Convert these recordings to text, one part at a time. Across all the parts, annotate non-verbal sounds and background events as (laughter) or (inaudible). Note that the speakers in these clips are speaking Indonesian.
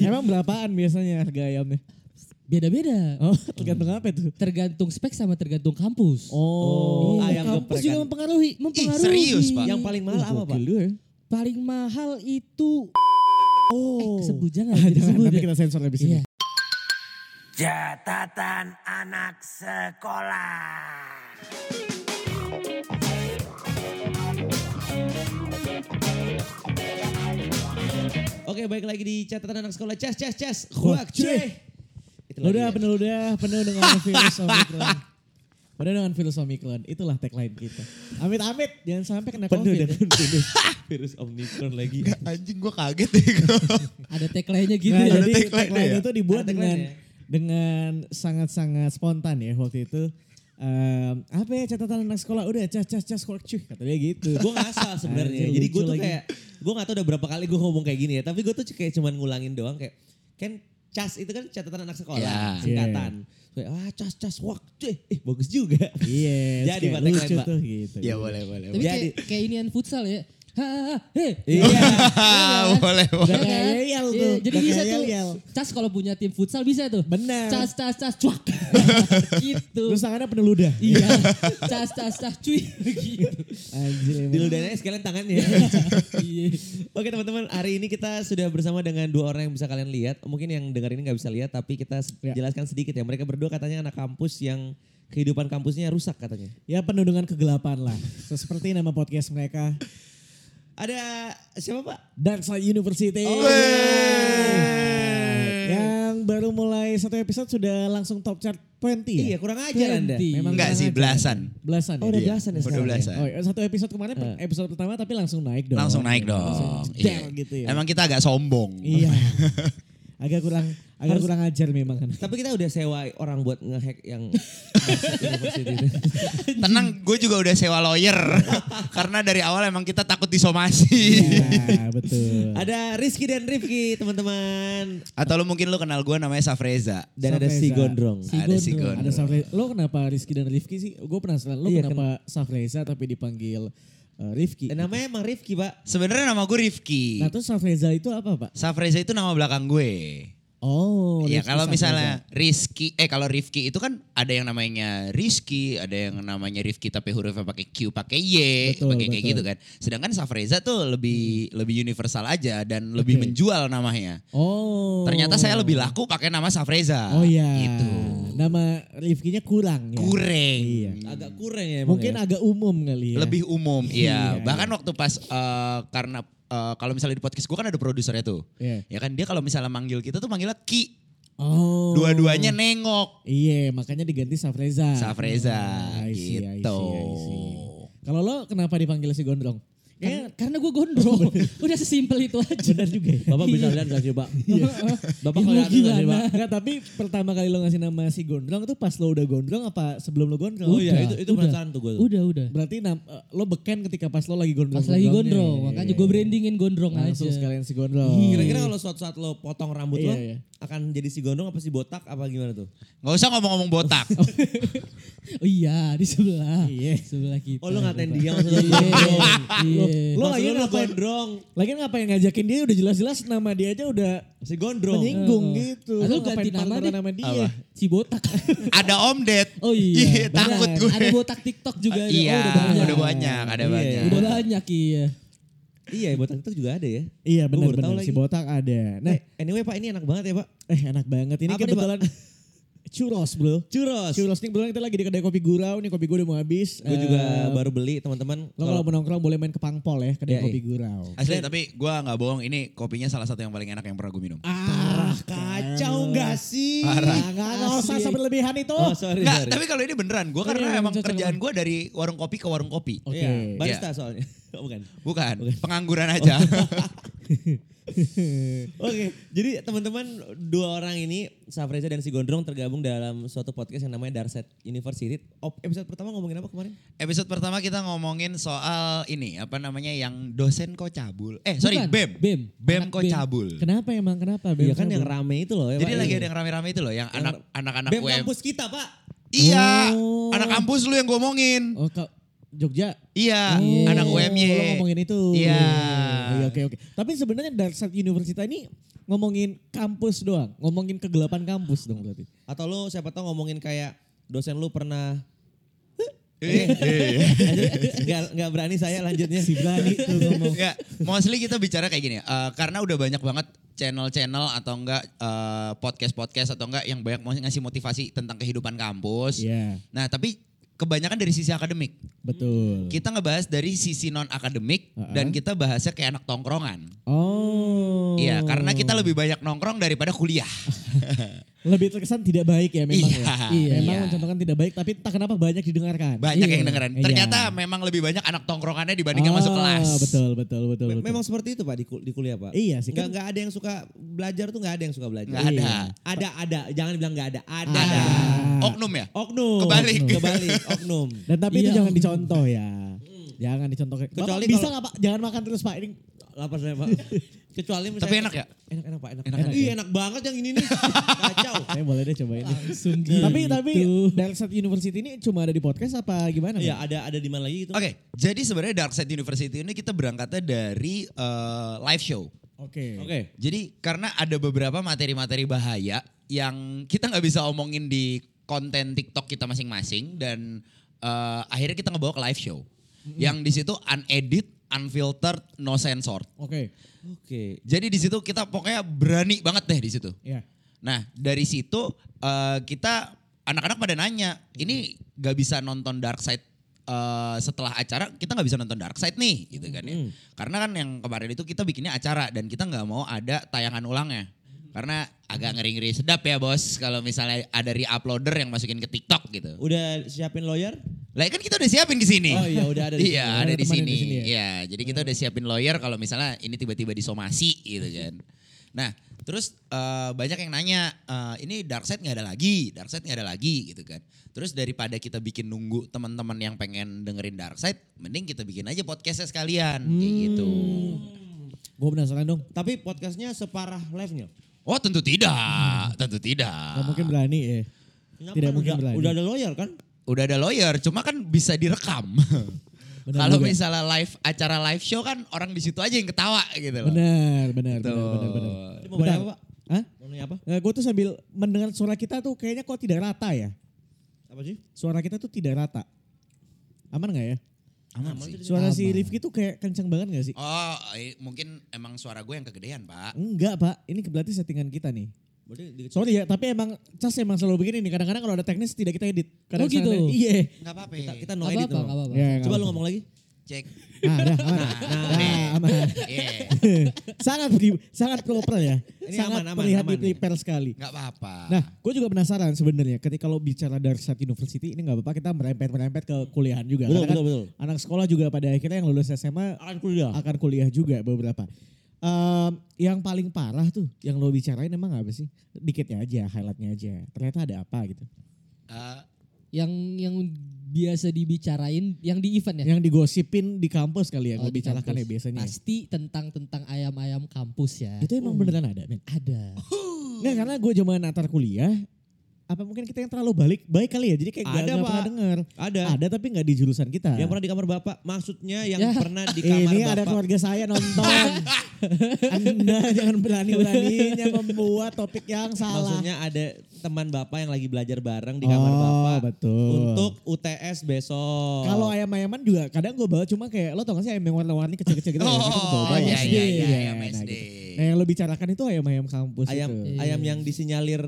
(laughs) Emang berapaan biasanya harga ayamnya? Beda-beda. Oh, tergantung apa itu? Tergantung spek sama tergantung kampus. Oh, Iya, ayam kampus geprek juga kan. mempengaruhi. mempengaruhi. serius, Pak? Yang paling mahal apa, Pak? Ya. Paling mahal itu Oh. eh, sebut jangan (laughs) Jangan, disebut nanti ya. kita sensor habis ini. Iya. Catatan anak sekolah. Oke, baik lagi di catatan anak sekolah. Ces, ces, ces. Huak, cuy. Udah ya. penuh udah penuh dengan virus Omicron. Penuh dengan virus Omicron. Itulah tagline kita. Amit-amit jangan sampai kena Penuh Covid. dan ya. penuh. (laughs) Virus Omicron lagi. Enggak, anjing gue kaget deh. Ada tagline-nya gitu Nah, ya. jadi tagline tagline ya? itu dibuat Ada dengan tagline-nya. dengan sangat-sangat spontan ya waktu itu. Em, apa ya catatan anak sekolah udah cas cas cas work cuy kata dia gitu. gue ngasal (laughs) sebenarnya. Anjir, Jadi gue tuh lagi. kayak, gue gak tau udah berapa kali gue ngomong kayak gini ya. Tapi gue tuh kayak cuman ngulangin doang kayak, kan cas itu kan catatan anak sekolah, Ya. singkatan. Kayak, ah cas cas wak cuy, eh bagus juga. Iya, (laughs) Jadi, kayak Pak. tuh gitu. ya boleh boleh. Tapi Jadi- kayak, kayak inian futsal ya. Ha, he. Iya. Ah, (laughs) boleh boleh. kayak yel Iya, tuh. jadi bisa tuh. Cas kalau punya tim futsal bisa tuh. Benar. Cas, cas, cas, cuak. (laughs) gitu. Terus tangannya penuh ludah. Iya. Cas, cas, cas, cuy. gitu. Anjir. Di emang. ludahnya sekalian tangannya. Iya. Oke teman-teman, hari ini kita sudah bersama dengan dua orang yang bisa kalian lihat. Mungkin yang dengar ini nggak bisa lihat, tapi kita Ya. jelaskan sedikit ya. Mereka berdua katanya anak kampus yang kehidupan kampusnya rusak katanya. Ya penuh dengan kegelapan lah. Seperti nama podcast mereka. Ada siapa pak? Dark Side University. Oh, Yang baru mulai satu episode sudah langsung top chart 20 ya? Iya kurang ajar anda. 20. Memang Enggak sih, ajar. belasan. Belasan Oh ya? udah Iya, belasan ya udah sekarang. ya? belasan. Oh, satu episode kemarin episode pertama tapi langsung naik dong. Langsung naik dong. Langsung Iya. gitu ya. Emang kita agak sombong. Iya. (laughs) agak kurang agak kurang ajar memang kan. Tapi kita udah sewa orang buat ngehack yang. (laughs) Tenang, gue juga udah sewa lawyer. (laughs) Karena dari awal emang kita takut disomasi. Iya, betul. Ada Rizky dan Rifki teman-teman. Atau lu mungkin lu kenal gue namanya Safreza. Dan ada Safreza. si Gondrong. Si Ada si Gondrong. Ada Safreza. Lo kenapa Rizky dan Rifki sih? Gue penasaran. Lo Iya, kenapa Safreza tapi dipanggil uh, Rifki? Dan namanya emang Rifki pak. Sebenarnya nama gue Rifki. Nah terus Safreza itu apa pak? Safreza itu nama belakang gue. Oh, Iya Rifki kalau Safreza. misalnya Rizky, eh kalau Rifki itu kan ada yang namanya Rizky, ada yang namanya Rifki tapi hurufnya pakai Q, pakai Y, pakai kayak gitu kan. Sedangkan Safreza tuh lebih lebih universal aja dan lebih Oke. menjual namanya. Oh. Ternyata saya lebih laku pakai nama Safreza. Oh iya. Gitu. Nama Rifkinya kurang ya. Kurang. Iya. Agak kurang ya emang Mungkin ya. agak umum kali ya. Lebih umum, iya. Iya, Bahkan waktu pas eh, karena eh, kalau misalnya di podcast gue kan ada produsernya tuh. Iya. Ya kan dia kalau misalnya manggil kita tuh manggilnya Ki. Oh. Dua-duanya nengok. Iya, makanya diganti Safreza. Safreza see, gitu. Kalau lo kenapa dipanggil si Gondrong? Kan- karena gue gondrong. Udah sesimpel itu aja. Benar juga ya. Bapak bisa lihat gak sih pak? Bapak Ya, kelihatan gak sih pak? Enggak, tapi pertama kali lo ngasih nama si Gondrong itu pas lo udah gondrong apa sebelum lo gondrong? Oh iya itu itu udah. penasaran tuh gue. Udah, udah. Berarti nam- eh, lo beken ketika pas lo lagi gondrong. Pas lagi gondrong. Iya, Makanya gue brandingin gondrong Langsung aja. sekalian si gondrong. Kira-kira kalau suatu saat lo potong rambut lo Iya, iya. akan jadi si gondrong apa si botak apa gimana tuh? Nggak usah ngomong-ngomong botak. (laughs) Oh iya, di sebelah. Iya. Sebelah kita. Oh lo ngatain dia maksudnya Iya. Iya. Maksud lagi lo ngapain? gondrong. Lagi ngapain ngajakin dia udah jelas-jelas nama dia aja udah Si gondrong. menyinggung gitu. Atau Lo ganti ngapain nama deh. nama dia? Apa? Si botak. (laughs) Ada Om Ded. Oh iya. benar. takut gue. Ada botak TikTok juga. iya, Oh, udah banyak. udah banyak, ada Iya, banyak. Udah banyak iya. Iya botak itu juga ada ya. Iya benar-benar si botak ada. Nah, Eh, anyway pak ini enak banget ya pak. eh enak banget. Ini kebetulan churros bro. Churros. Churros nih kebetulan kita lagi di kedai kopi gurau. Nih kopi gue udah mau habis. Gue juga Eh, baru beli teman-teman. Lo kalau mau nongkrong boleh main ke Pangpol ya, kedai Iya, kopi iya. gurau. Asli tapi gue nggak bohong ini kopinya salah satu yang paling enak yang pernah gue minum. Ah, kacau nggak sih? Parah. Nggak, nggak usah Asli. sampai lebihan itu. Oh sorry Nggak, sorry. tapi kalau ini beneran. Gue karena Iya, emang kerjaan gue dari warung kopi ke warung kopi. Oke. Iya, barista soalnya. (laughs) Oh, bukan. Bukan, pengangguran aja. (laughs) Oke, jadi teman-teman dua orang ini Safreza dan si Gondrong tergabung dalam suatu podcast yang namanya Darset University. Op, episode pertama ngomongin apa kemarin? Episode pertama kita ngomongin soal ini apa namanya yang dosen kok cabul. Eh sorry Bukan, BEM. BEM. BEM kok BEM. cabul. Kenapa emang kenapa? Iya kan Bem yang rame itu loh ya Jadi Pak, lagi ya. ada yang rame-rame itu loh yang Yang anak anak-anak BEM UM. kampus kita pak. Iya, Oh. anak kampus lu yang gue omongin. Oh, kau Jogja. Iya, Oh, anak Lo UMY. ngomongin itu. Iya. Iya, Oke oke. Tapi sebenarnya Dark Side University ini ngomongin kampus doang, ngomongin kegelapan kampus dong berarti. Atau lu siapa tahu ngomongin kayak dosen lu pernah Eh, (laughs) Enggak enggak berani saya lanjutnya. Si berani tuh ngomong. Enggak, mostly kita bicara kayak gini. eh, karena udah banyak banget channel-channel atau enggak eh, podcast-podcast atau enggak yang banyak mau ngasih motivasi tentang kehidupan kampus. Iya, Nah, tapi kebanyakan dari sisi akademik. betul. Kita ngebahas dari sisi non akademik Uh-uh. dan kita bahasnya kayak anak tongkrongan. Oh. Iya, karena kita lebih banyak nongkrong daripada kuliah. (laughs) lebih terkesan tidak baik ya memang Iya, ya. iya. Memang Iya. mencontohkan tidak baik tapi entah kenapa banyak didengarkan. Banyak Iya. yang dengeran. Iya. Ternyata memang lebih banyak anak tongkrongannya dibandingkan masuk Oh, kelas. Betul, betul, betul, Me- betul. Memang seperti itu Pak di, kul- di kuliah Pak. Iya sih, Enggak kan- enggak ada yang suka belajar tuh enggak ada yang suka belajar. Nggak ada. Iya. Ada ada, jangan bilang enggak ada. Ada. Ada. Oknum ya? Oknum. Kebalik. Kebalik, oknum. Dan tapi itu Iya. jangan dicontoh ya. Jangan dicontoh. Bapak Kecuali bisa nggak Pak? Jangan makan terus Pak. Ini Lapar saya Pak. (laughs) Kecuali misalnya Tapi enak ya? Enak enak Pak, enak. Enak, enak. Ih, enak banget yang ini nih. Kacau. saya (laughs) boleh deh coba ini. Langsung tapi gitu. tapi Dark Side University ini cuma ada di podcast apa gimana? Iya, Bang? ada ada di mana lagi itu? Oke, jadi sebenarnya Dark Side University ini kita berangkatnya dari eh, live show. Oke. Oke. Jadi karena ada beberapa materi-materi bahaya yang kita nggak bisa omongin di konten TikTok kita masing-masing dan eh, akhirnya kita ngebawa ke live show. Yang di situ unedit, unfiltered, no censored. Oke. Oke. Jadi di situ kita pokoknya berani banget deh di situ. Iya. Nah dari situ eh, kita anak-anak pada nanya, ini gak bisa nonton Dark Side eh, setelah acara kita nggak bisa nonton Dark Side nih, gitu kan ya. Karena kan yang kemarin itu kita bikinnya acara dan kita nggak mau ada tayangan ulangnya. Karena agak ngeri-ngeri sedap ya bos kalau misalnya ada re-uploader yang masukin ke TikTok gitu. Udah siapin lawyer? Lah kan kita udah siapin di sini. Oh iya, udah ada di (laughs) Iya, sini. ada Ada di sini. ya? Iya, jadi kita udah siapin lawyer kalau misalnya ini tiba-tiba disomasi gitu kan. Nah, terus eh, banyak yang nanya, eh, ini dark side nggak ada lagi, dark side nggak ada lagi gitu kan. Terus daripada kita bikin nunggu teman-teman yang pengen dengerin dark side, mending kita bikin aja podcastnya sekalian kayak gitu. Gue penasaran dong. Tapi podcastnya separah live-nya. Oh tentu tidak, tentu tidak. Gak mungkin berani ya. Kenapa Tidak kan mungkin udah, berani. udah ada lawyer kan? Udah ada lawyer, cuma kan bisa direkam. (laughs) Kalau misalnya live acara live show kan orang di situ aja yang ketawa gitu loh. Benar, benar, benar, benar, benar. Jadi mau nanya apa, Pak? Hah? Mau nanya apa? gue tuh sambil mendengar suara kita tuh kayaknya kok tidak rata ya. Apa sih? Suara kita tuh tidak rata. Aman nggak ya? Aman sih. Suara si Rifki tuh kayak kencang banget gak sih? Oh, eh, mungkin emang suara gue yang kegedean, Pak. Enggak pak, ini berarti settingan kita nih. Sorry ya, tapi emang Cas emang selalu begini nih. Kadang-kadang kalau ada teknis tidak kita edit. Kadang Oh, gitu? Iya. Enggak apa-apa. kita, kita no Gak edit gak apa-apa. Ya, nggak Coba lu ngomong lagi. Cek. Nah, dah, aman. Nah, aman. Iya. sangat di- sangat proper ya. Ini sangat aman, aman, terlihat aman di prepare sekali. Enggak apa-apa. Nah, gue juga penasaran sebenarnya ketika lo bicara dari Side University ini nggak apa-apa kita merempet-merempet ke kuliahan juga. Betul, Karena kan betul, betul. Anak sekolah juga pada akhirnya yang lulus SMA Akan kuliah. akan kuliah juga beberapa. Em, yang paling parah tuh yang lo bicarain emang apa sih? Dikitnya aja, highlightnya aja. Ternyata ada apa gitu? Eh, Yang yang biasa dibicarain, yang di event ya? Yang digosipin di kampus kali ya, Oh, bicarakan ya biasanya. ya. Pasti tentang tentang ayam-ayam kampus ya. Itu emang beneran ada, men? Ada. Nggak, karena gue zaman antar kuliah, apa mungkin kita yang terlalu balik baik kali ya? Jadi kayak Ada, nggak pernah Pak. dengar. Ada. Ada tapi nggak di jurusan kita. Yang pernah di kamar bapak, maksudnya yang Ya. pernah di kamar Ini bapak. ada keluarga saya nonton. (laughs) Anda jangan berani-beraninya membuat topik yang salah. Maksudnya ada teman bapak yang lagi belajar bareng di kamar Oh, bapak. betul. Untuk UTS besok. Kalau ayam-ayaman juga kadang gue bawa cuma kayak lo tau gak sih ayam yang warna-warni kecil-kecil gitu. Oh, Itu gua bawa. iya, iya, iya, ya, ayam nah, SD. gitu. Nah yang lo bicarakan itu ayam-ayam kampus ayam itu. ayam yang disinyalir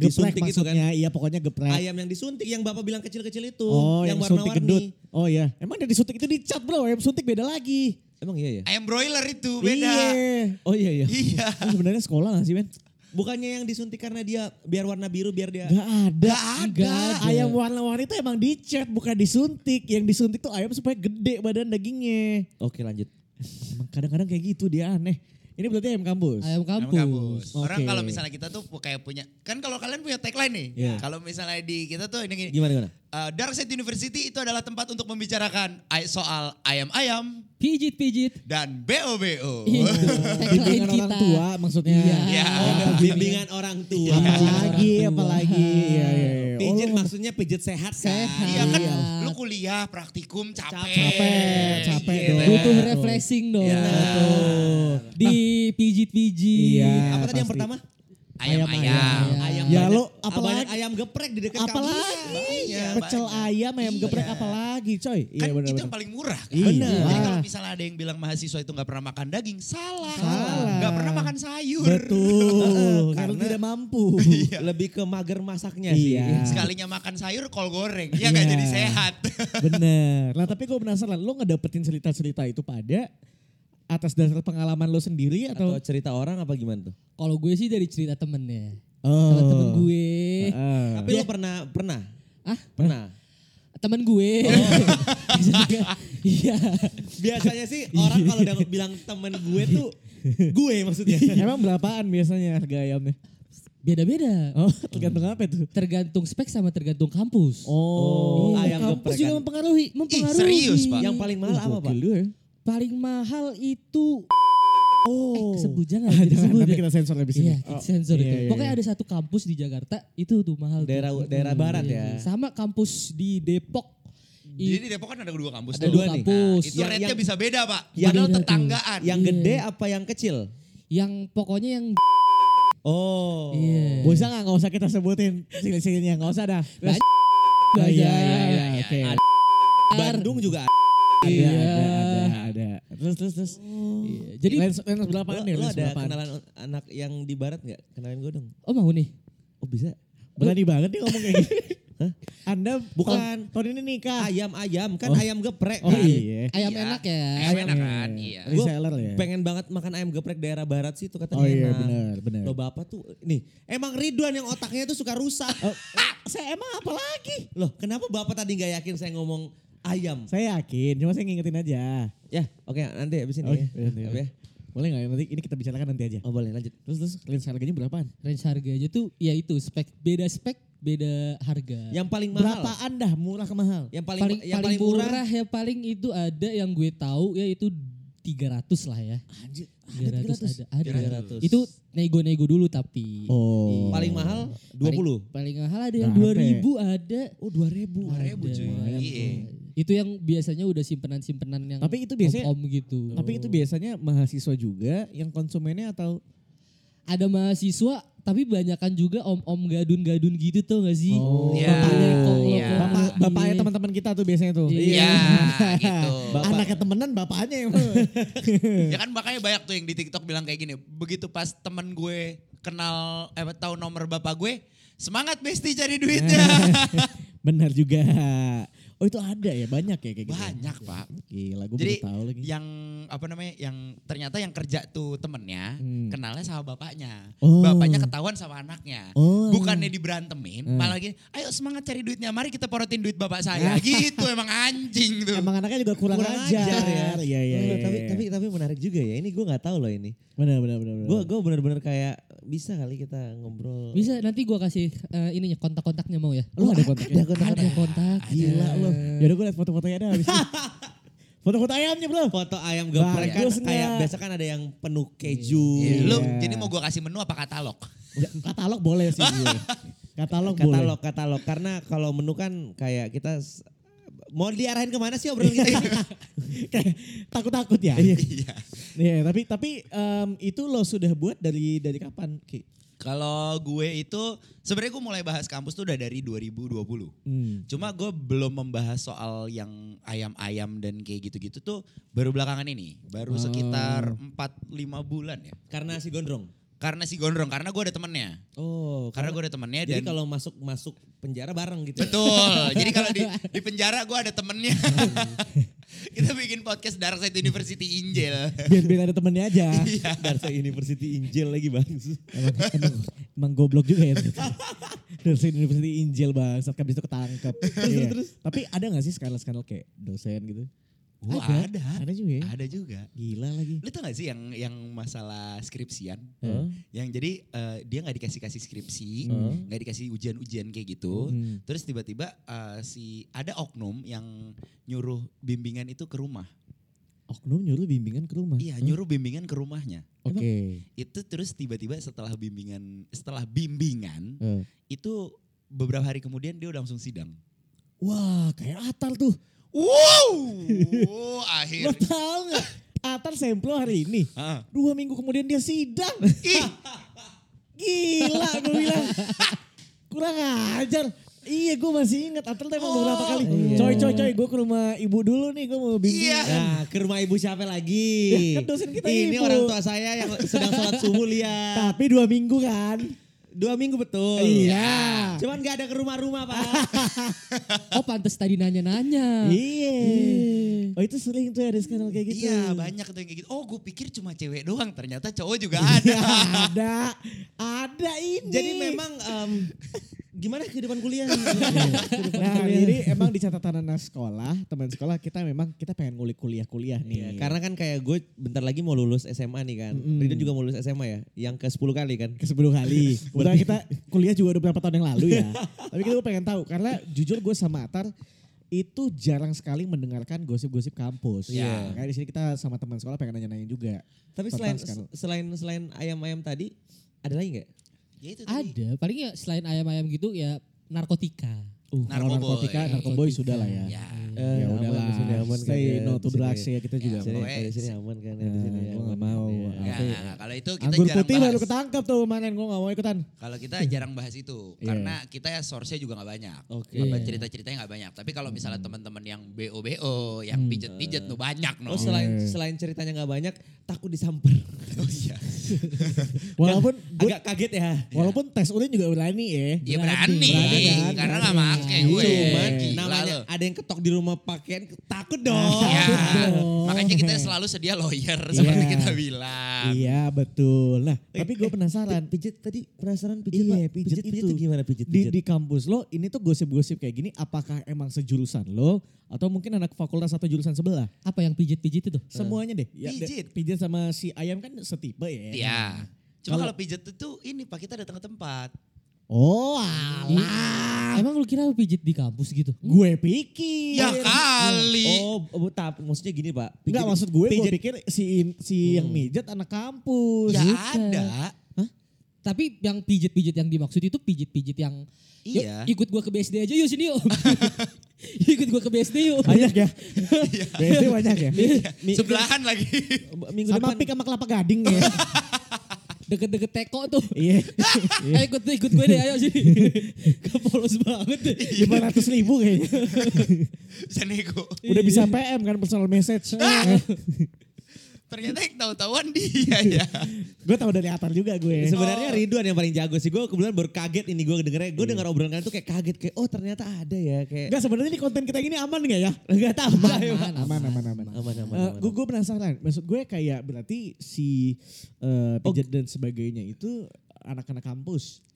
Geprek disuntik itu kan. maksudnya, iya pokoknya geprek. Ayam yang disuntik yang bapak bilang kecil-kecil itu. oh yang, yang, suntik gendut. warna-warni. Oh iya, emang dari suntik itu dicat bro, ayam suntik beda lagi. Emang iya ya? ayam broiler itu beda. Iya. Oh iya iya. Iya. Ini sebenarnya sekolah gak sih men? Bukannya yang disuntik karena dia biar warna biru biar dia Gak ada. Nggak ada. Ayam warna-warni itu emang dicat bukan disuntik. Yang disuntik tuh ayam supaya gede badan dagingnya. Oke lanjut. Emang kadang-kadang kayak gitu dia aneh. Ini berarti ayam kampus. Ayam Ayam kampus. kampus. Orang kalau misalnya kita tuh kayak punya, kan kalau kalian punya tagline nih. Iya. Kalau misalnya di kita tuh ini gini. Gimana gimana? Uh, Dark Side University itu adalah tempat untuk membicarakan soal ayam-ayam Pijit-pijit. dan BO-BO. Itu (laughs) tagline Bimbingan orang kita. tua maksudnya. Iya. Iya. Oh, bimbingan orang tua. Apalagi, apalagi. Iya, iya, Oh, Pijit lo maksudnya pijat sehat kan. Sehat. Iya kan, Iya. lu kuliah, praktikum, capek. Capek, capek Gitu. dong. Butuh refreshing dong. Iya. Betul. Di pijit-pijit. Iya. Apa tadi yang pasti. pertama? Ayam-ayam. Ayam Ya, banyak- lo ah, apalagi- ayam geprek di dekat kampus. Apalagi Banyak, pecel banyak. ayam, ayam Iya. geprek apalagi coy. Kan bener, itu bener. yang paling murah kan? Iya. Jadi Wah. kalau misalnya ada yang bilang mahasiswa itu nggak pernah makan daging, salah. Nggak pernah makan sayur. Betul, karena tidak mampu. (laughs) Lebih ke mager masaknya sih. Iya. Sekalinya makan sayur kol goreng, ya nggak Iya. jadi sehat. Bener. Nah tapi gue penasaran, lo ngedapetin cerita-cerita itu pada atas dasar pengalaman lo sendiri Atau atau? cerita orang apa gimana tuh? Kalau gue sih dari cerita temennya. Oh. Temen-temen gue. Ah. Tapi lo pernah pernah? Ah? Pernah. Temen gue. (laughs) Juga. Iya. Biasanya sih orang kalau udah bilang temen gue tuh gue maksudnya. (laughs) Emang berapaan biasanya harga ayamnya? Beda-beda. Oh tergantung apa itu? Tergantung spek sama tergantung kampus. Oh, Iya, ayam kampus geprek juga kan. mempengaruhi. Mempengaruhi. serius, Pak? Yang paling mahal apa, Pak? Juga ya. Paling mahal itu Oh. eh, sebut (laughs) jangan Ah, sebut nanti ya. kita sensor habis ini. Iya, Oh, sensor iya, itu. iya, Pokoknya iya. ada satu kampus di Jakarta itu tuh mahal. tuh. Daerah daerah barat Iya. ya. Sama kampus di Depok. I- Jadi di Depok kan ada dua kampus ada tuh. dua nih. kampus. Itu Yang- rate-nya yang- bisa beda pak. yang- Padahal Beda tuh. tetanggaan. Yang Iya. gede apa yang kecil? Yang pokoknya yang Oh. Iya. Bisa nggak nggak usah kita sebutin sini-sininya nggak usah dah. Banyak Oh, iya, iya, iya, iya, oke. ada. Bandung juga ada. Ada, Iya. ada, ada, ada. Terus, terus, terus. Iya. Jadi lens, lens nih? lo ada berapaan? kenalan anak yang di barat nggak? Kenalin gue dong. oh mau nih. Oh bisa. Berani banget nih ngomong kayak gini. (laughs) Hah? Anda Bukan. tahun, tahun ini nikah. Ayam-ayam kan Oh. ayam geprek Oh kan. iya. Ayam Iya. enak ya. Ayam enak kan, iya. Reseller ya. Pengen banget makan ayam geprek daerah barat sih itu katanya Oh iya enak. benar, benar. Lo bapak tuh, nih emang Ridwan yang otaknya tuh suka rusak. Oh, (laughs) saya emang apa lagi? Loh kenapa bapak tadi nggak yakin saya ngomong ayam? Saya yakin, cuma saya ngingetin aja. Ya oke nanti abis ini Oh, ya. iya, iya. Apa ya. Boleh nggak? Nanti ini kita bicarakan nanti aja. Oh boleh lanjut. Terus terus range harganya berapaan? Range harganya tuh ya itu spek beda spek beda harga. Yang paling mahal. Berapaan dah murah ke mahal? Yang paling, paling yang paling paling murah, murah. ya paling itu ada yang gue tahu ya itu 300 lah ya. Anjir, 300 ada ada. 300. Itu nego-nego dulu tapi. Oh. Paling mahal 20. Paling mahal ada yang Berapa? 2000 ada. Oh 2000. Ribu Ada. cuy. Iya. Itu yang biasanya udah simpenan-simpenan yang Tapi itu biasanya- om, gitu. Tapi itu biasanya mahasiswa juga yang konsumennya atau ada mahasiswa tapi banyakan juga om-om gadun-gadun gitu tuh gak sih? Oh. Iya, Bapaknya kok iya. kok bapak ini. bapaknya teman-teman kita tuh biasanya tuh. Iya. Iya (laughs) gitu. Bapak- Anaknya temenan bapaknya emang. (laughs) ya kan makanya banyak tuh yang di TikTok bilang kayak gini. Begitu pas temen gue kenal, eh tahu nomor bapak gue, semangat Besti cari duitnya. (laughs) Benar juga. Oh itu ada ya banyak ya kayak gitu. Banyak pak. Gila gue Jadi baru tahu lagi. yang apa namanya, yang ternyata yang kerja tuh temennya Hmm. kenalnya sama bapaknya. Oh. Bapaknya ketahuan sama anaknya. Oh. Bukannya diberantemin, Hmm. malah gini, ayo semangat cari duitnya, mari kita porotin duit bapak saya. (laughs) gitu emang anjing tuh. Emang anaknya juga kurang, Kurang ajar, ajar ya. Iya iya. Oh, iya, tapi iya. tapi tapi menarik juga ya. Ini gue nggak tahu loh ini. benar benar benar. benar. Gue gue bener-bener kayak bisa kali kita ngobrol. Bisa nanti gua kasih eh, ininya kontak-kontaknya mau ya? Lu ada kontaknya? Ada kontak. Ada kontak. Gila lu. Yaudah gue liat foto-fotonya ada habis. (laughs) Foto-foto ayamnya bro. Foto ayam geprek kan kayak biasa kan ada yang penuh keju. Iya, Lu Iya. jadi mau gua kasih menu apa katalog? Ya, Katalog boleh sih gue. (laughs) Katalog, katalog boleh. katalog karena kalau menu kan kayak kita mau diarahin ke mana sih obrolan kita? (laughs) Takut-takut ya. Iya. Iya, tapi tapi em, itu lo sudah buat dari dari kapan, Ki? Kalau gue itu sebenarnya gue mulai bahas kampus tuh udah dari 2020. Hmm. Cuma gue belum membahas soal yang ayam-ayam dan kayak gitu-gitu tuh baru belakangan ini. Baru Oh. sekitar 4-5 bulan ya. karena si gondrong. Karena si Gondrong, karena gue ada temennya. Oh, Karena gue ada temennya jadi dan kalau masuk masuk penjara bareng gitu. Betul. (laughs) Jadi kalau di, di penjara gue ada temennya. (laughs) Kita bikin podcast Dark Side University Injil. Biar biar ada temennya aja. (laughs) Iya. Darsa University Injil lagi bang. emang, emang, emang goblok juga ya. dosen University Injil bang, saat itu ketangkep. Iya. Tapi ada gak sih skandal-skandal kayak dosen gitu? Oh ada. Ada juga ya? Ada juga. Gila lagi. Lu tau gak sih yang yang masalah skripsian? Hah? Yang jadi eh, dia nggak dikasih kasih skripsi, Hmm. nggak dikasih ujian-ujian kayak gitu. Hmm. Terus tiba-tiba eh, si ada oknum yang nyuruh bimbingan itu ke rumah. Oknum nyuruh bimbingan ke rumah. Iya, Hah? nyuruh bimbingan ke rumahnya. Oke. Itu terus tiba-tiba setelah bimbingan setelah bimbingan Eh, itu beberapa hari kemudian dia udah langsung sidang. Wah kayak Atar tuh. Wow, (laughs) Lo akhir. tau gak? Atar semplo hari ini. Ah. Dua minggu kemudian dia sidang. Ih, Gila gue bilang. Kurang ajar. Iya gue masih ingat Atar tuh emang beberapa kali. Iya. Coy coy coy gue ke rumah ibu dulu nih gue mau bimbing. Iya. Nah, ke rumah ibu siapa lagi? Ya, kan dosen kita Ini ibu. orang tua saya yang sedang sholat subuh lihat. Tapi dua minggu kan. Dua minggu betul. Iya. Cuman gak ada ke rumah-rumah pak. (laughs) Oh pantas tadi nanya-nanya. Iya. Oh itu sering tuh ada skandal kayak gitu. Iya banyak tuh yang kayak gitu. Oh gue pikir cuma cewek doang, ternyata cowok juga (laughs) ada. Ya, ada. Ada ini. Jadi memang em, (laughs) gimana kehidupan kuliah? (laughs) Nah, jadi emang di catatan anak sekolah, teman sekolah kita memang kita pengen ngulik kuliah-kuliah nih. Iya, karena kan kayak gue bentar lagi mau lulus SMA nih kan. Mm-mm. Ridho juga mau lulus SMA ya, yang ke 10 kali kan. ke 10 kali. (laughs) Kebetulan kita kuliah juga udah berapa tahun yang lalu ya. Tapi kita pengen tahu karena jujur gue sama Atar itu jarang sekali mendengarkan gosip-gosip kampus. Iya. Kayak di sini kita sama teman sekolah pengen nanya-nanya juga. Tapi selain skandal. selain selain ayam-ayam tadi, ada lagi nggak? Ya itu tadi. Ada, paling ya selain ayam-ayam gitu ya narkotika. Uh, kalau Narkoboy. narkotika, narkoboy Narkotika. sudah lah ya. Ya. ya aman, udahlah. di sini aman kan Stay ya, no to drugs ya kita juga. Ya, Di sini, aman kan? ya, Di Nah, sini gua nggak mau. ya. Nggak. kalau itu kita Anggur jarang putih bahas. baru ketangkap tuh kemarin gue gak mau ikutan. Kalau kita jarang bahas itu Iya. karena kita ya source-nya juga nggak banyak. Oke. Apa Iya. cerita-ceritanya nggak banyak. Tapi kalau misalnya teman-teman yang BO-BO, yang Hmm. pijet-pijet tuh banyak no. Oh selain Iya. selain ceritanya nggak banyak, takut disamper. (laughs) Oh iya. (laughs) Walaupun gua- Agak kaget ya. walaupun tes urin juga berani ya. Ya berani, Berani kan? karena nggak Berani. make gue. Cuman Gila namanya ada yang ketok di rumah pakaian, takut dong. Ya, dong. makanya kita selalu sedia lawyer seperti Iya. Kita bilang. Iya betul. Nah tapi gue penasaran. Pijet tadi penasaran pijet Iya, Pak. pijet pijet itu. gimana pijet? Di, pijet? di kampus lo ini tuh gosip-gosip kayak gini apakah emang sejurusan lo atau mungkin anak fakultas atau jurusan sebelah? Apa yang pijet-pijet itu? Semuanya deh. Ya, Pijit. de- Pijit sama si ayam kan setipe ya. Iya. Cuma Kalau- kalau pijet itu ini Pak kita datang ke tempat. Oh alah. Emang lu kira pijet di kampus gitu? Gue pikir. Ya kali. Oh, oh, maksudnya gini Pak. Enggak Pijet- maksud gue, gue pijet- pikir si si yang mijat anak kampus. Ya bukan. ada. Tapi yang pijet-pijet yang dimaksud itu pijet-pijet yang Yuk, Iya. ikut gua ke BSD aja yuk sini yuk. (laughs) ikut gua ke BSD yuk. Banyak ya. (laughs) BSD banyak ya. Mi- Sebelahan lagi. minggu Sama depan pik sama kelapa gading ya. (laughs) Deket-deket teko tuh. Iya. Ayo (laughs) ikut ikut gue deh ayo sini. (laughs) Kepolos banget deh. Lima ratus ribu kayaknya. Bisa nego. Udah bisa PM kan personal message. (laughs) Ternyata yang tahu-tahuan dia ya. (laughs) gue tahu dari Atar juga gue. Sebenarnya Ridwan yang paling jago sih. Gue kebetulan baru kaget ini gue dengernya. Gue denger obrolan kalian tuh kayak kaget kayak oh ternyata ada ya kayak. Enggak sebenarnya ini konten kita ini aman gak ya? (laughs) Enggak tahu. Aman, Aman, aman, aman. Aman aman. aman, gue aman. gue penasaran. Maksud gue kayak berarti si eh, pijat dan sebagainya itu anak-anak kampus.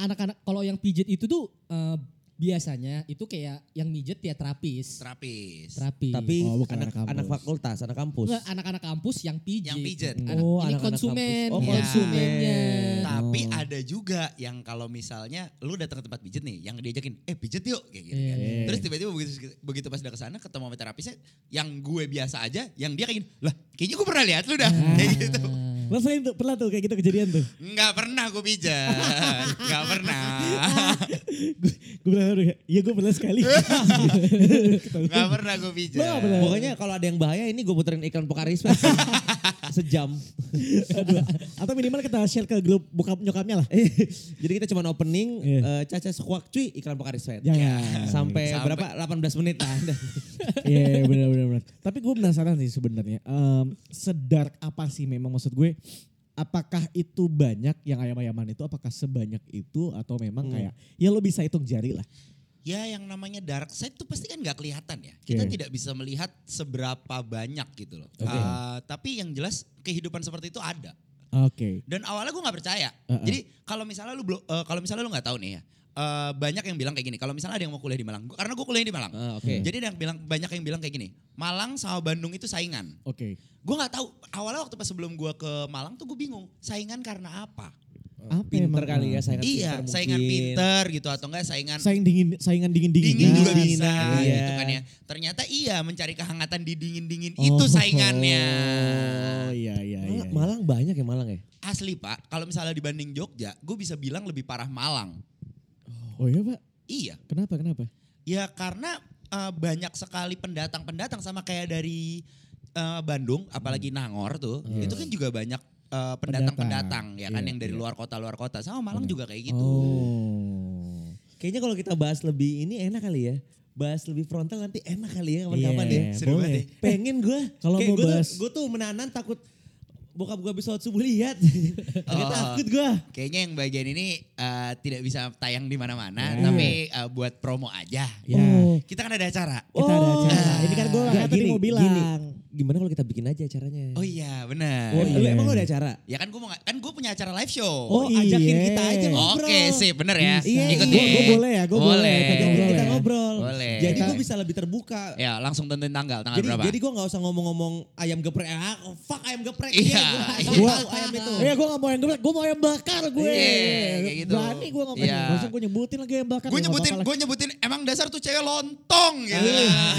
Anak-anak kalau yang pijet itu tuh eh, biasanya itu kayak yang mijet ya terapis. Terapis. Terapis. Tapi Oh, bukan anak, anak kampus. anak fakultas, anak kampus. Enggak, anak-anak kampus yang pijet. Yang pijet. Anak- Oh, ini anak-anak konsumen, kampus. Oh, konsumennya. Tapi Oh. ada juga yang kalau misalnya lu datang ke tempat pijet nih, yang diajakin, eh pijet yuk kayak gitu kan. Iya. Terus tiba-tiba begitu begitu pas udah ke sana ketemu sama terapisnya, yang gue biasa aja, yang dia kayak gini, lah kayaknya gue pernah lihat lu dah (laughs) kayak gitu. Lo sering tuh, pernah tuh kayak gitu kejadian tuh. Nggak pernah gue pijat, (laughs) nggak pernah, gue pernah tuh, iya gue pernah sekali. (laughs) nggak pernah gue pijat. Pokoknya kalau ada yang bahaya ini gue puterin iklan Pokarisma (laughs) sejam. (laughs) Aduh. Atau minimal kita share ke grup bokap nyokapnya lah. Jadi kita cuma opening Iya. eh, Caca Sekuak cuy iklan Pokarisma. Jangan. Sampai, Sampai- berapa? 18 menit lah. (laughs) Iya benar benar benar. Tapi gue penasaran sih sebenarnya. Em, sedark apa sih memang maksud gue? Apakah itu banyak yang ayam-ayaman itu? Apakah sebanyak itu atau memang Hmm. kayak ya lo bisa hitung jari lah. Ya yang namanya dark side tuh pasti kan nggak kelihatan ya. Kita Iya. tidak bisa melihat seberapa banyak gitu loh. Oke. Uh, tapi yang jelas kehidupan seperti itu ada. Oke. Dan awalnya gue nggak percaya. Uh-uh. Jadi kalau misalnya lu belum, eh, kalau misalnya lu nggak tahu nih ya, eh, banyak yang bilang kayak gini. Kalau misalnya ada yang mau kuliah di Malang, gua- karena gue kuliah di Malang. Ah, Oke. Jadi ada yang bilang banyak yang bilang kayak gini. Malang sama Bandung itu saingan. Oke. Gue nggak tahu. Awalnya waktu pas sebelum gue ke Malang tuh gue bingung. Saingan karena apa? Apa Pinter emang? kali ya saingan iya, pinter saingan mungkin. pinter gitu atau enggak saingan Saing dingin, saingan dingin dingin. dingin juga bisa iya. gitu kan ya. Ternyata iya mencari kehangatan di dingin-dingin Oh. itu saingannya. Oh iya iya iya. Malang, Malang banyak ya Malang ya? Asli Pak, kalau misalnya dibanding Jogja, gue bisa bilang lebih parah Malang. Oh iya pak, Iya. kenapa kenapa? Ya karena eh, banyak sekali pendatang-pendatang sama kayak dari eh, Bandung, apalagi Nangor tuh, itu kan juga banyak eh, pendatang-pendatang ya kan Iya, yang dari iya. luar kota luar kota. Sama Malang juga kayak gitu. Oh. Kayaknya kalau kita bahas lebih ini enak kali ya. Bahas lebih frontal nanti enak kali ya kapan-kapan Iya, ya. Seru boleh. banget ya. Pengen gue. (laughs) Kalau mau bahas- Gue tuh menahan takut bokap gue habis sholat subuh lihat. (laughs) Agak Oh. takut gue. Kayaknya yang bagian ini eh, tidak bisa tayang di mana-mana, Ya. tapi eh, buat promo aja. Ya. Oh. Kita kan ada acara. Kita ada Oh. acara. Ini kan gue Nggak, tadi mau bilang. gini. Gimana kalau kita bikin aja acaranya? Oh iya, benar. Oh, iya. lu emang lu ada acara? Ya kan gue mau kan gue punya acara live show. Oh, Oh, ajakin iya. kita aja ngobrol. Oke, sip, bener ya. Iya, Ikut iya. ya. Gue boleh ya, gue boleh. Boleh. Ajakin ngobrol kita ya. ngobrol. Boleh. Jadi Kita- gue bisa lebih terbuka. Ya, langsung tentuin tanggal. Tanggal Jadi, berapa? jadi gue gak usah ngomong-ngomong ayam geprek. Ah, oh, fuck ayam geprek. Iya, gue Gua- tahu ayam itu. Iya gue gak mau yang geprek, gue mau yang bakar gue. Iya, kayak gitu. Berani gue ngomong. Iya. Masa gue nyebutin lagi yang bakar. gue ya, nggak nyebutin, gue nyebutin emang dasar tuh cewek lontong gitu. lah.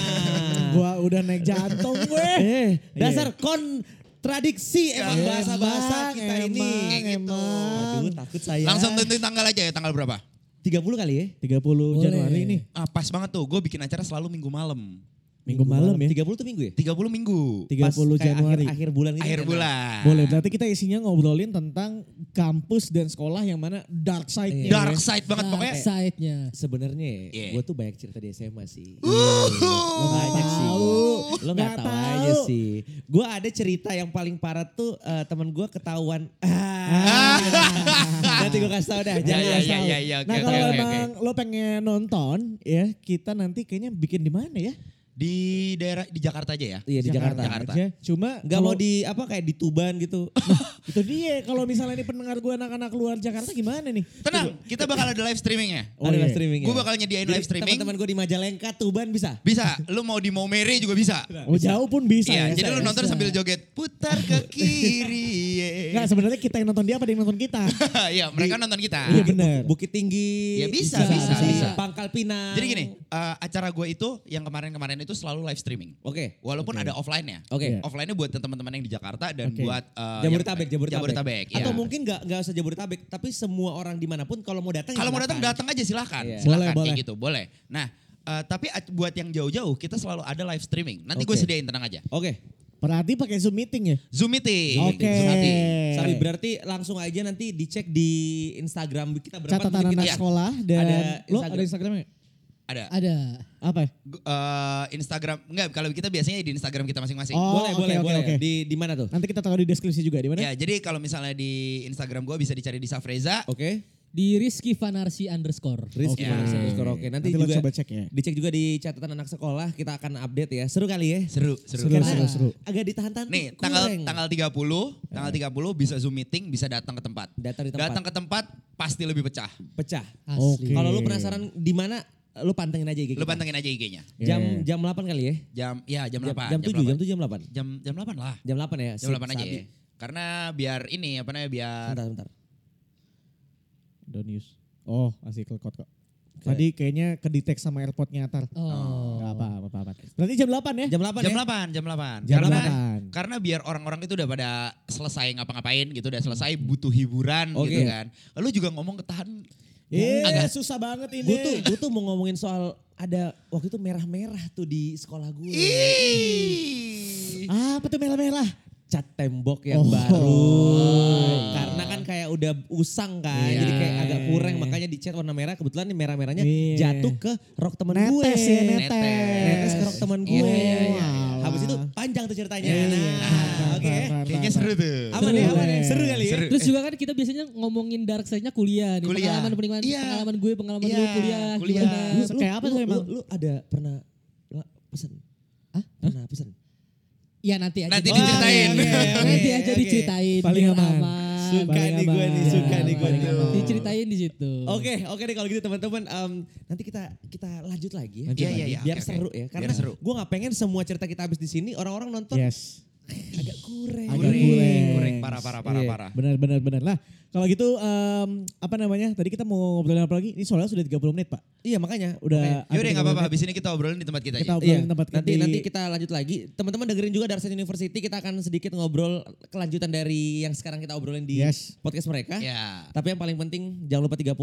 Gue udah naik jantung (laughs) gue. Eh, dasar kontradiksi emang Iya, bahasa-bahasa emang, kita ini. emang, Kayak gitu. emang. Aduh takut saya. Langsung tentuin tanggal aja ya, tanggal berapa? 30 kali ya? 30 Januari ini. Ah, pas banget tuh, gue bikin acara selalu minggu malam. Minggu malam ya. 30 tuh minggu ya? 30 minggu. 30 Pas Januari. Akhir, akhir bulan gitu. Akhir kan? bulan. Boleh, berarti kita isinya ngobrolin tentang kampus dan sekolah yang mana dark side-nya. Dark ya. side banget pokoknya. Side-nya. Sebenarnya Iya. gue tuh banyak cerita di SMA sih. Uh. Lo banyak sih. tahu. Lo gak Nggak tahu tahu. aja sih. Gue ada cerita yang paling parah tuh eh, teman gue ketahuan. (laughs) Ah. Nanti gue kasih tau dah. Ya, Jangan ya, ya, ya, ya, oke, Nah kalau emang lo pengen nonton ya kita nanti kayaknya bikin di mana ya? Di daerah di Jakarta aja ya. Iya di Jakarta. Jakarta. aja. Cuma Gak kalau- mau di apa kayak di Tuban gitu. itu dia kalau misalnya ini pendengar gue anak-anak luar Jakarta gimana nih? Tenang, kita bakal ada live streamingnya. Oh, ada iya. live streaming Gue bakal nyediain live streaming. Teman-teman gue di Majalengka Tuban bisa. Bisa, lu mau di Maumere juga bisa. Oh jauh pun bisa Iya, ya. jadi lu Bisa. nonton sambil joget putar ke kiri. Nggak sebenarnya kita yang nonton dia apa dia yang nonton kita? (laughs) Iya, mereka nonton kita. Iya benar. Bukit Tinggi. Ya, bisa, bisa, bisa. Pangkal Pinang. Jadi gini, eh, acara gue itu yang kemarin-kemarin itu selalu live streaming. Oke. Walaupun ada offline-nya. Oke. Iya. Offline-nya buat teman-teman yang di Jakarta dan Oke. buat eh, Jabodetabek, yang- Jabodetabek. Jabodetabek, iya. Atau mungkin gak, nggak usah Jabodetabek, tapi semua orang di mana pun kalau mau datang. ya Kalau mau datang datang aja silahkan, Iya. silahkan Boleh, kayak boleh. gitu, boleh. Nah, eh, tapi at- buat yang jauh-jauh kita selalu ada live streaming. Nanti gue Oke. sediain tenang aja. Oke. Berarti pakai Zoom meeting ya? Zoom meeting. Oke. Zoom meeting. Sabi berarti langsung aja nanti dicek di Instagram kita berapa Catatan anak kita- sekolah dan Ada lo Instagram. ada Instagramnya? Ada. Ada. Apa? Eh, Instagram enggak kalau kita biasanya di Instagram kita masing-masing. Oh, boleh, oke, boleh, oke, boleh. oke. Di di mana tuh? Nanti kita taruh di deskripsi juga di mana? Ya, jadi kalau misalnya di Instagram gue bisa dicari di Safreza. Oke. Di Rizky Fanarsi underscore. Rizky Oke. Vanessa underscore. Oke, nanti, Nanti lo juga coba cek ya. dicek juga di catatan anak sekolah kita akan update ya. Seru kali ya. Seru, seru. Seru, seru, seru. agak ditahan-tahan Nih, tanggal kurang. tanggal 30, tanggal 30 bisa Zoom meeting, bisa datang ke tempat. Datang di tempat. Datang ke tempat pasti lebih pecah. pecah. Asli. Oke. Kalau lu penasaran di mana, lu pantengin aja IG Lu pantengin aja IG-nya. Jam Iya. jam 8 kali ya? Jam ya jam, Jam, 8. jam 7, jam 8. 7, jam 8. Jam jam 8 lah. Jam 8 ya? Jam Sip, 8 aja ya. Karena biar ini apa namanya biar Bentar, bentar. Don't use. Oh, masih kelkot kok. Tadi kayaknya kedetek sama airpodnya Atar. Oh. Gak apa, apa, apa. Berarti jam 8 ya? Jam 8 jam ya? 8, jam 8. Jam karena 8. karena biar orang-orang itu udah pada selesai ngapa-ngapain gitu, udah selesai butuh hiburan Oke. gitu kan. Lalu juga ngomong ketahan Eh, Agak- susah banget ini. Gue tuh, gue tuh mau ngomongin soal ada waktu itu merah-merah tuh di sekolah gue. Ih. Apa tuh merah-merah? Cat tembok yang Oh. baru. Karena kan kayak udah usang kan. Iya. Jadi kayak agak kurang makanya dicat warna merah. Kebetulan nih merah-merahnya Iya. jatuh ke rok temen gue. Netes ya, netes. Netes ke rok temen gue. Iya, iya, iya, iya. Habis itu panjang tuh ceritanya. Iya, Nah, ntar, oke. ntar, Kayaknya seru tuh. Ya, aman ya. Boleh. Seru kali ya. Seru. Terus juga kan kita biasanya ngomongin dark side-nya kuliah nih. Kuliah. Pengalaman, pengalaman, Iya. pengalaman gue, pengalaman Iya, lu kuliah, kuliah. gimana. Lu kayak apa tuh lu, emang? Lu, lu ada pernah pesan? Hah? Pernah pesan? Ya nanti aja. Nanti di- diceritain. oke, oke, nanti aja oke. diceritain. Paling biar aman. Suka Paling nih gue nih, aman. suka nih gue nih. aman. Diceritain di situ. Oke, oke deh kalau gitu teman-teman. em, nanti kita kita lanjut lagi ya. Lanjut Iya, iya, iya. Biar seru ya. Karena gue gak pengen semua cerita kita habis di sini orang-orang nonton Yes. Agak kurang. Agak Goreng, kurang. goreng parah parah parah Iya. parah. Benar, benar, benar. Lah, kalau gitu em, apa namanya? Tadi kita mau ngobrolin apa lagi? Ini soalnya sudah 30 menit, Pak. Iya makanya. Udah Yaudah hampir nggak 30 apa-apa. Habis ini kita obrolin di tempat kita Kita aja. obrolin Iya, tempat nanti di- nanti kita lanjut lagi. Teman-teman dengerin juga Darset University kita akan sedikit ngobrol kelanjutan dari yang sekarang kita obrolin di Yes. podcast mereka. Ya. Tapi yang paling penting jangan lupa 30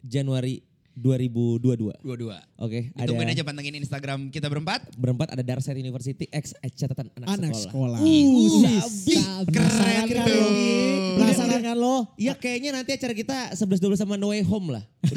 Januari 2022. Dua-dua. Oke, ada Ditungguin aja pantengin Instagram kita berempat. berempat ada Darkside University X catatan anak, Anak sekolah. sekolah. Uh, Sabik. sabik. Penasaran kan tuh. lo? Penasaran kan lo? Iya kayaknya nanti acara kita 11-12 sama No Way Home lah. (laughs)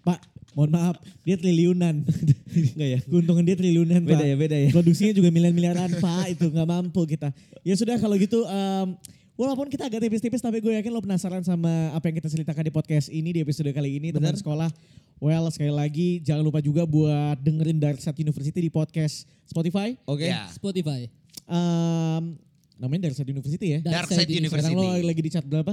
Pak, mohon maaf, dia triliunan. (laughs) Enggak ya? Keuntungan dia triliunan, Beda Pak. ya, beda ya. Produksinya juga miliar-miliaran, Pak. Itu nggak mampu kita. Ya sudah kalau gitu, em, walaupun kita agak tipis-tipis, tapi gue yakin lo penasaran sama apa yang kita ceritakan di podcast ini, di episode kali ini, teman sekolah. Well, sekali lagi jangan lupa juga buat dengerin Darkside University di podcast Spotify. Oke. Ya. Spotify. Em, namanya Darkside University ya. Dark Dark Side Side University. Sekarang lo lagi di chat berapa?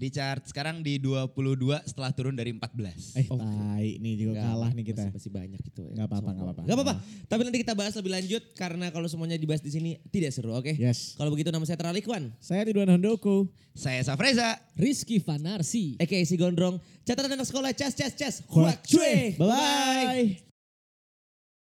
Di chart sekarang di 22 setelah turun dari 14. Eh, tai. Nih juga Nggak kalah nih kita. Masih, masih banyak gitu ya. Nggak apa-apa, nggak apa-apa. Nggak apa-apa. Tapi nanti kita bahas lebih lanjut karena kalau semuanya dibahas di sini tidak seru, oke? Yes. Kalau begitu nama saya Teralikwan. Saya Ridwan Handoko. Saya Safreza. Rizky Fanarsi. Aka si Gondrong. Catatan anak sekolah, cas, cas, cas. Huak cuy. Bye-bye.